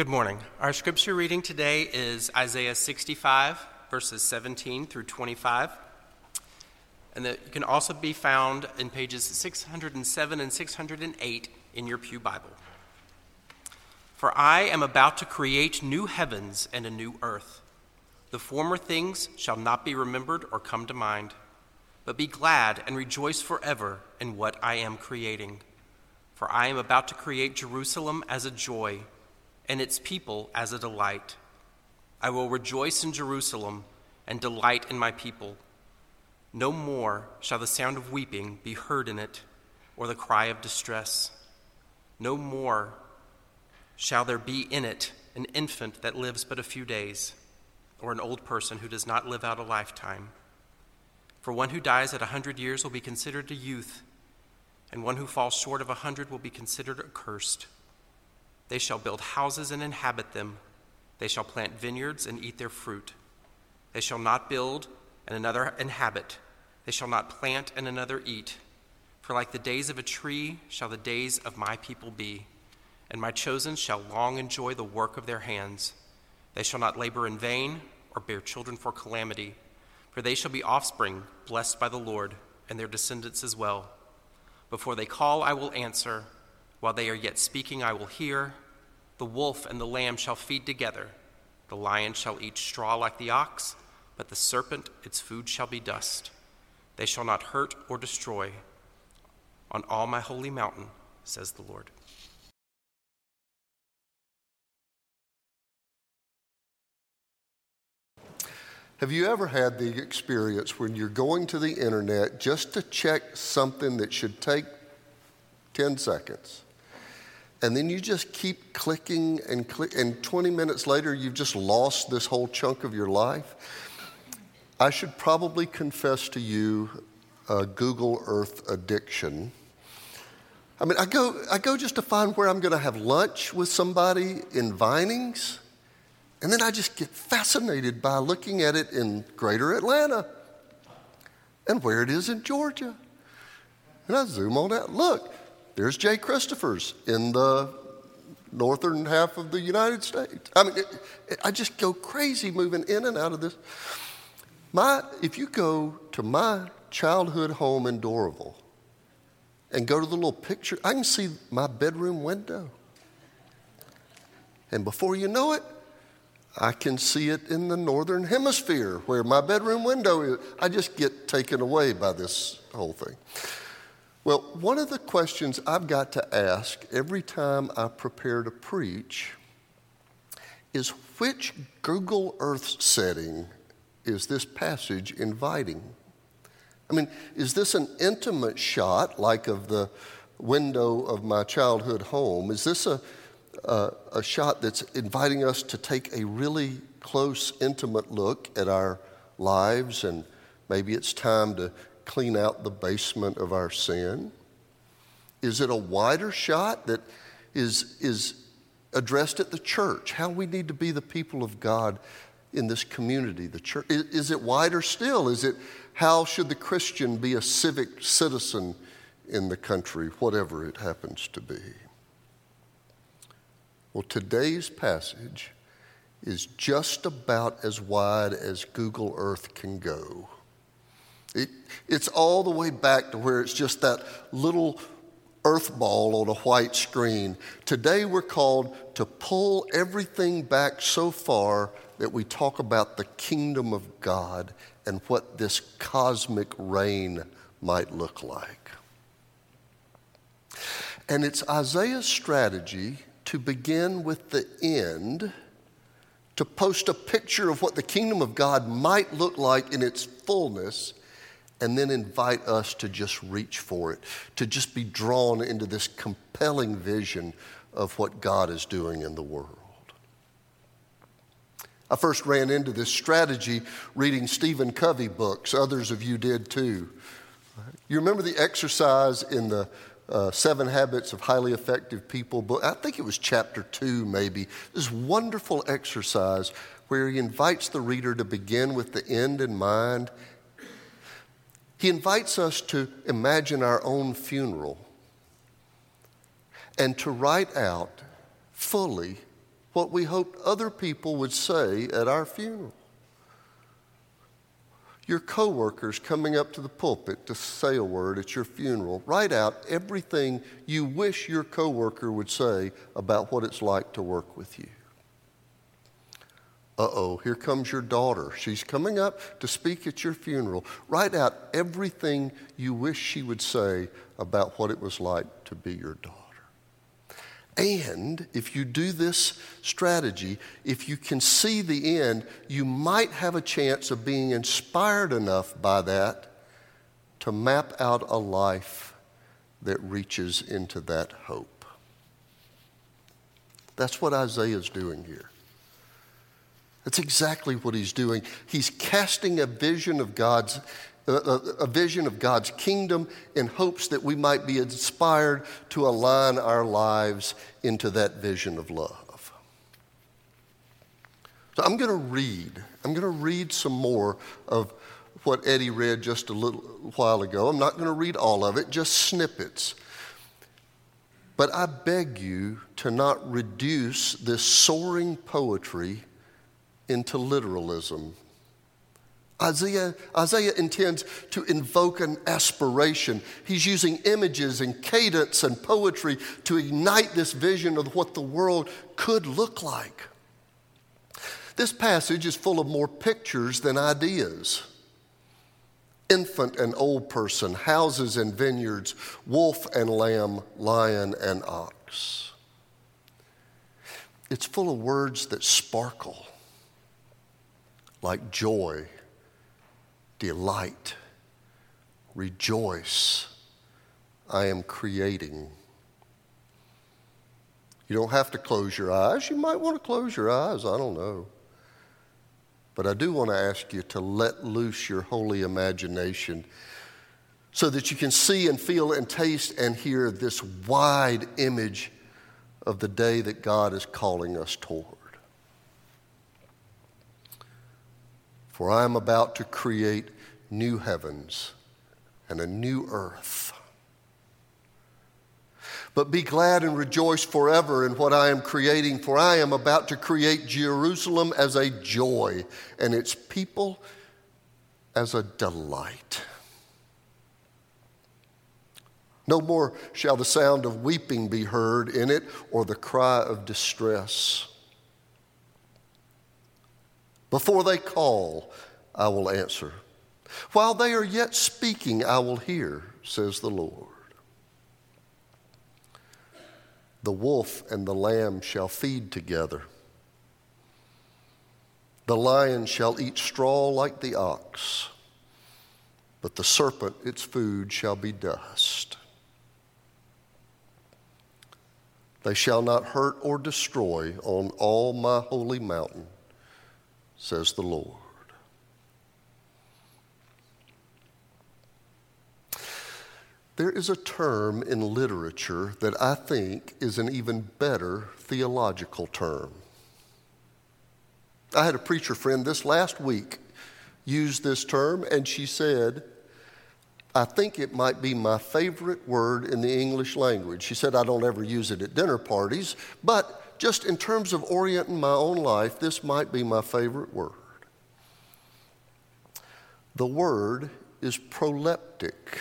Good morning. Our scripture reading today is Isaiah 65, verses 17 through 25. And that can also be found in pages 607 and 608 in your Pew Bible. For I am about to create new heavens and a new earth. The former things shall not be remembered or come to mind, but be glad and rejoice forever in what I am creating. For I am about to create Jerusalem as a joy and its people as a delight. I will rejoice in Jerusalem and delight in my people. No more shall the sound of weeping be heard in it, or the cry of distress. No more shall there be in it an infant that lives but a few days, or an old person who does not live out a lifetime. For one who dies at a hundred years will be considered a youth, and one who falls short of a hundred will be considered accursed. They shall build houses and inhabit them. They shall plant vineyards and eat their fruit. They shall not build and another inhabit. They shall not plant and another eat. For like the days of a tree shall the days of my people be, and my chosen shall long enjoy the work of their hands. They shall not labor in vain or bear children for calamity, for they shall be offspring blessed by the Lord, and their descendants as well. Before they call, I will answer. While they are yet speaking, I will hear. The wolf and the lamb shall feed together. The lion shall eat straw like the ox, but the serpent, its food shall be dust. They shall not hurt or destroy on all my holy mountain, says the Lord. Have you ever had the experience when you're going to the internet just to check something that should take 10 seconds? And then you just keep clicking and click, and 20 minutes later, you've just lost this whole chunk of your life. I should probably confess to you a Google Earth addiction. I mean, I go, I go just to find where I'm going to have lunch with somebody in Vinings, and then I just get fascinated by looking at it in greater Atlanta and where it is in Georgia. And I zoom on out. Look, there's Jay Christopher's in the northern half of the United States. I mean, it, it, I just go crazy moving in and out of this. My, if you go to my childhood home in Doraville and go to the little picture, I can see my bedroom window. And before you know it, I can see it in the northern hemisphere where my bedroom window is. I just get taken away by this whole thing. Well, one of the questions I've got to ask every time I prepare to preach is which Google Earth setting is this passage inviting? I mean, is this an intimate shot like of the window of my childhood home? Is this a, a, a shot that's inviting us to take a really close, intimate look at our lives and maybe it's time to clean out the basement of our sin? Is it a wider shot that is, is addressed at the church? How we need to be the people of God in this community, the church? Is, is it wider still? Is it how should the Christian be a civic citizen in the country, whatever it happens to be? Well, today's passage is just about as wide as Google Earth can go. It, it's all the way back to where it's just that little earth ball on a white screen. Today we're called to pull everything back so far that we talk about the kingdom of God and what this cosmic reign might look like. And it's Isaiah's strategy to begin with the end, to post a picture of what the kingdom of God might look like in its fullness and then invite us to just reach for it, to just be drawn into this compelling vision of what God is doing in the world. I first ran into this strategy reading Stephen Covey books. Others of you did too. You remember the exercise in the uh, Seven Habits of Highly Effective People book? I think it was chapter two, maybe. This wonderful exercise where he invites the reader to begin with the end in mind. He invites us to imagine our own funeral and to write out fully what we hoped other people would say at our funeral. Your coworkers coming up to the pulpit to say a word at your funeral, write out everything you wish your coworker would say about what it's like to work with you. Uh oh, here comes your daughter. She's coming up to speak at your funeral. Write out everything you wish she would say about what it was like to be your daughter. And if you do this strategy, if you can see the end, you might have a chance of being inspired enough by that to map out a life that reaches into that hope. That's what Isaiah is doing here. That's exactly what he's doing. He's casting a vision of God's a, vision of God's kingdom in hopes that we might be inspired to align our lives into that vision of love. So I'm going to read. I'm going to read some more of what Eddie read just a little while ago. I'm not going to read all of it, just snippets. But I beg you to not reduce this soaring poetry into literalism Isaiah, Isaiah intends to invoke an aspiration. He's using images and cadence and poetry to ignite this vision of what the world could look like. This passage is full of more pictures than ideas infant and old person, houses and vineyards, wolf and lamb, lion and ox. It's full of words that sparkle like joy delight, rejoice. I am creating. You don't have to close your eyes. You might want to close your eyes. I don't know. But I do want to ask you to let loose your holy imagination so that you can see and feel and taste and hear this wide image of the day that God is calling us toward. For I am about to create new heavens and a new earth. But be glad and rejoice forever in what I am creating, for I am about to create Jerusalem as a joy and its people as a delight. No more shall the sound of weeping be heard in it or the cry of distress. Before they call, I will answer. While they are yet speaking, I will hear, says the Lord. The wolf and the lamb shall feed together. The lion shall eat straw like the ox, but the serpent, its food, shall be dust. They shall not hurt or destroy on all my holy mountain says the Lord. There is a term in literature that I think is an even better theological term. I had a preacher friend this last week use this term, and she said, I think it might be my favorite word in the English language. She said, I don't ever use it at dinner parties, but just in terms of orienting my own life, this might be my favorite word. The word is proleptic.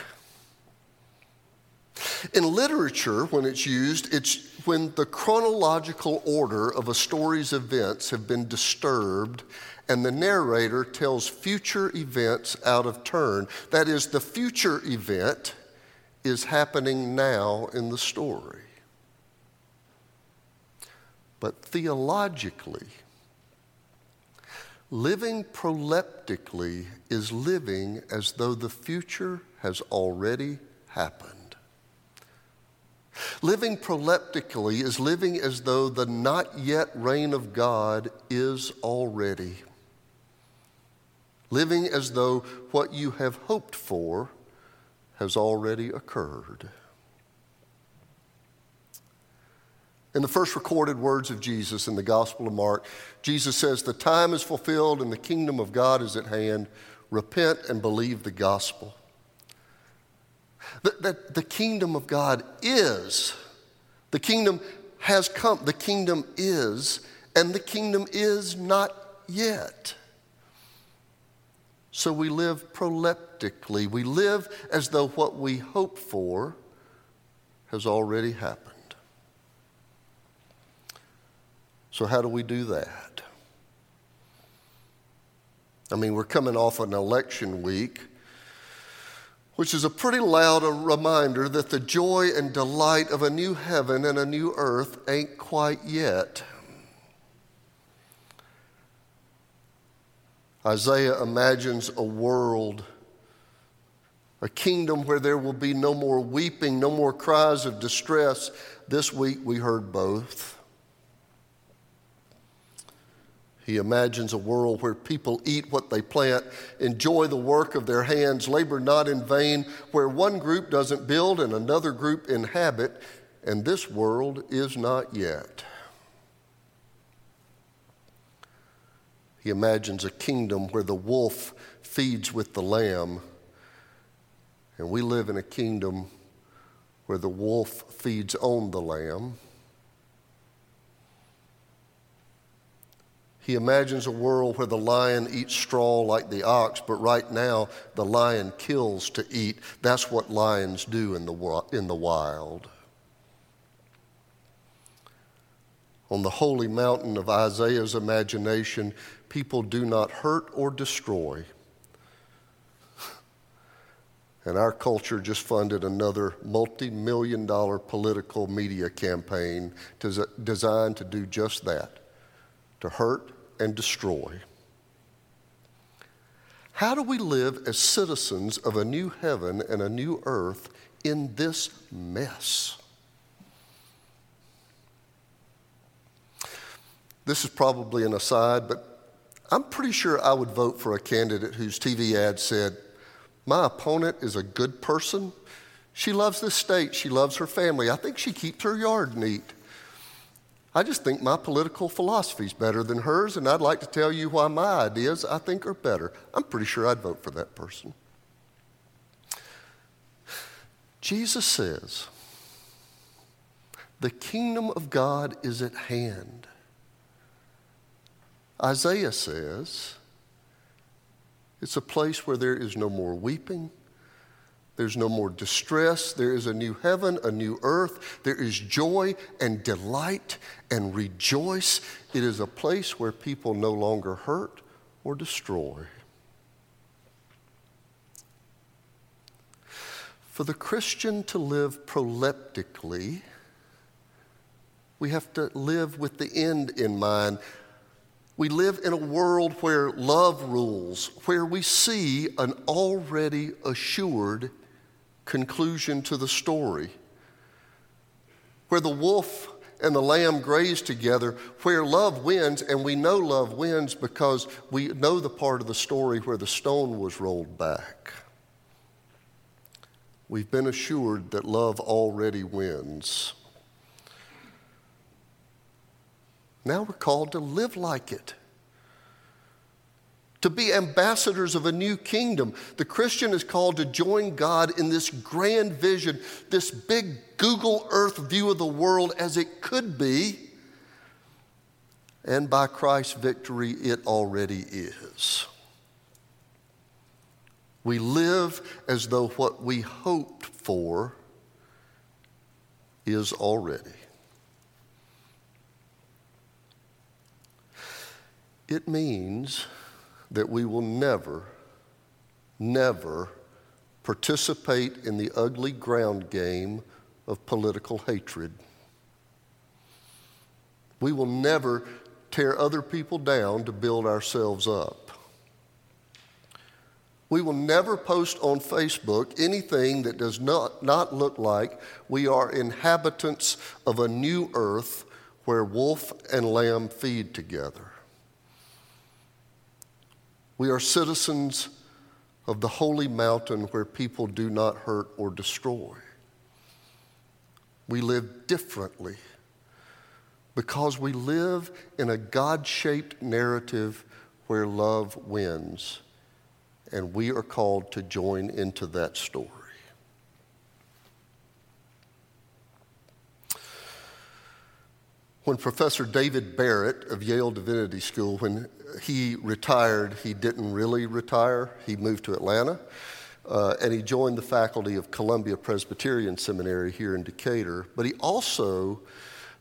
In literature, when it's used, it's when the chronological order of a story's events have been disturbed and the narrator tells future events out of turn. That is, the future event is happening now in the story. But theologically, living proleptically is living as though the future has already happened. Living proleptically is living as though the not yet reign of God is already. Living as though what you have hoped for has already occurred. In the first recorded words of Jesus in the Gospel of Mark, Jesus says, The time is fulfilled and the kingdom of God is at hand. Repent and believe the gospel. That, the kingdom of God is, the kingdom has come, the kingdom is, and the kingdom is not yet. So we live proleptically. We live as though what we hope for has already happened. So, how do we do that? I mean, we're coming off an election week, which is a pretty loud reminder that the joy and delight of a new heaven and a new earth ain't quite yet. Isaiah imagines a world, a kingdom where there will be no more weeping, no more cries of distress. This week we heard both. He imagines a world where people eat what they plant, enjoy the work of their hands, labor not in vain, where one group doesn't build and another group inhabit, and this world is not yet. He imagines a kingdom where the wolf feeds with the lamb, and we live in a kingdom where the wolf feeds on the lamb. He imagines a world where the lion eats straw like the ox, but right now the lion kills to eat. That's what lions do in the, in the wild. On the holy mountain of Isaiah's imagination, people do not hurt or destroy. And our culture just funded another multi million dollar political media campaign to, designed to do just that to hurt and destroy. How do we live as citizens of a new heaven and a new earth in this mess? This is probably an aside, but I'm pretty sure I would vote for a candidate whose TV ad said, My opponent is a good person. She loves this state. She loves her family. I think she keeps her yard neat. I just think my political philosophy is better than hers, and I'd like to tell you why my ideas I think are better. I'm pretty sure I'd vote for that person. Jesus says, The kingdom of God is at hand. Isaiah says, It's a place where there is no more weeping, there's no more distress. There is a new heaven, a new earth. There is joy and delight and rejoice. It is a place where people no longer hurt or destroy. For the Christian to live proleptically, we have to live with the end in mind. We live in a world where love rules, where we see an already assured conclusion to the story. Where the wolf and the lamb graze together, where love wins, and we know love wins because we know the part of the story where the stone was rolled back. We've been assured that love already wins. Now we're called to live like it to be ambassadors of a new kingdom. The Christian is called to join God in this grand vision, this big Google Earth view of the world as it could be. And by Christ's victory, it already is. We live as though what we hoped for is already. It means that we will never, never participate in the ugly ground game of political hatred. We will never tear other people down to build ourselves up. We will never post on Facebook anything that does not, not look like we are inhabitants of a new earth where wolf and lamb feed together. We are citizens of the holy mountain where people do not hurt or destroy. We live differently because we live in a God shaped narrative where love wins, and we are called to join into that story. When Professor David Bartlett of Yale Divinity School, when he retired, he didn't really retire. He moved to Atlanta uh, and he joined the faculty of Columbia Presbyterian Seminary here in Decatur. But he also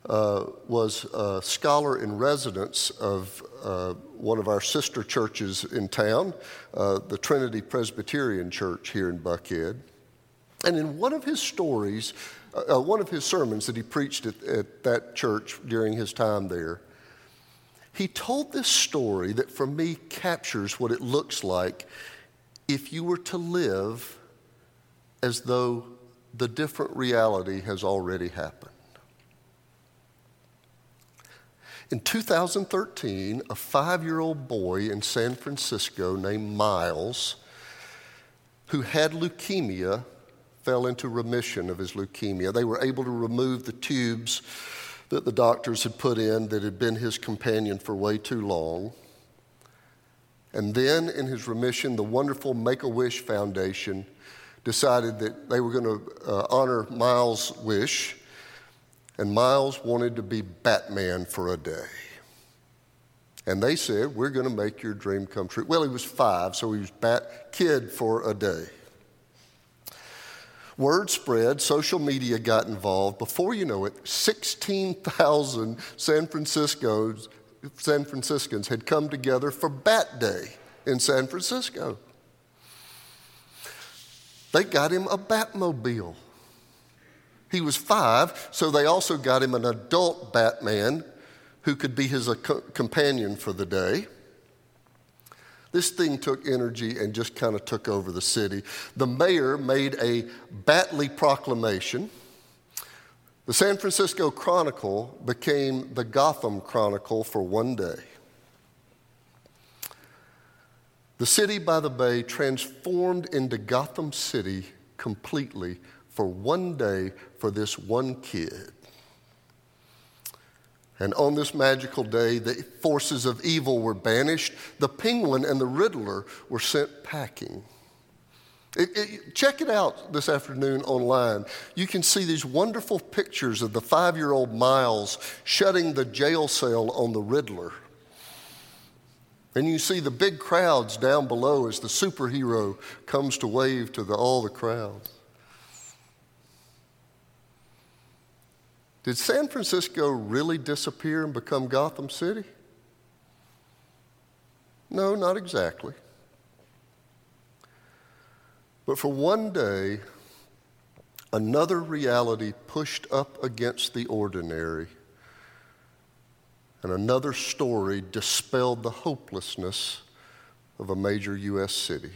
uh, was a scholar in residence of uh, one of our sister churches in town, uh, the Trinity Presbyterian Church here in Buckhead. And in one of his stories, uh, uh, one of his sermons that he preached at, at that church during his time there, he told this story that for me captures what it looks like if you were to live as though the different reality has already happened. In 2013, a five year old boy in San Francisco named Miles, who had leukemia, fell into remission of his leukemia. They were able to remove the tubes that the doctors had put in that had been his companion for way too long. And then, in his remission, the wonderful Make a Wish Foundation decided that they were going to uh, honor Miles' wish, and Miles wanted to be Batman for a day. And they said, We're going to make your dream come true. Well, he was five, so he was Bat Kid for a day. Word spread, social media got involved. Before you know it, 16,000 San Francisco's, San Franciscans had come together for Bat Day in San Francisco. They got him a Batmobile. He was five, so they also got him an adult Batman who could be his companion for the day. This thing took energy and just kind of took over the city. The mayor made a Batley proclamation. The San Francisco Chronicle became the Gotham Chronicle for one day. The city by the bay transformed into Gotham City completely for one day for this one kid. And on this magical day, the forces of evil were banished. The penguin and the riddler were sent packing. It, it, check it out this afternoon online. You can see these wonderful pictures of the five year old Miles shutting the jail cell on the Riddler. And you see the big crowds down below as the superhero comes to wave to the, all the crowds. Did San Francisco really disappear and become Gotham City? No, not exactly. But for one day, another reality pushed up against the ordinary, and another story dispelled the hopelessness of a major U.S. city.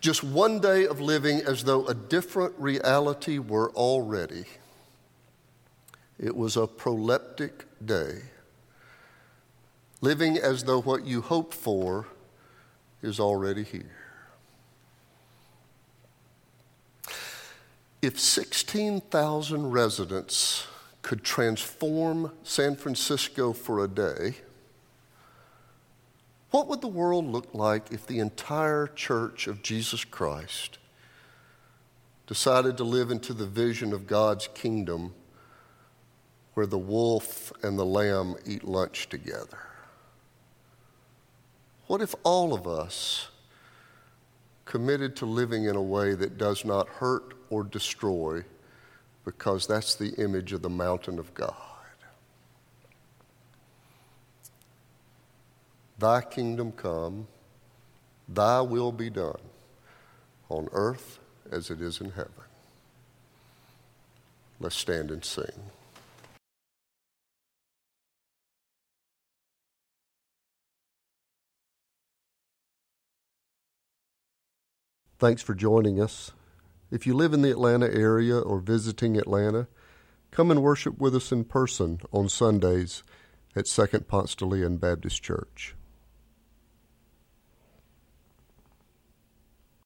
Just one day of living as though a different reality were already. It was a proleptic day. Living as though what you hope for is already here. If 16,000 residents could transform San Francisco for a day, what would the world look like if the entire church of Jesus Christ decided to live into the vision of God's kingdom where the wolf and the lamb eat lunch together? What if all of us committed to living in a way that does not hurt or destroy because that's the image of the mountain of God? Thy kingdom come, thy will be done on earth as it is in heaven. Let's stand and sing. Thanks for joining us. If you live in the Atlanta area or visiting Atlanta, come and worship with us in person on Sundays at Second Ponce de Leon Baptist Church.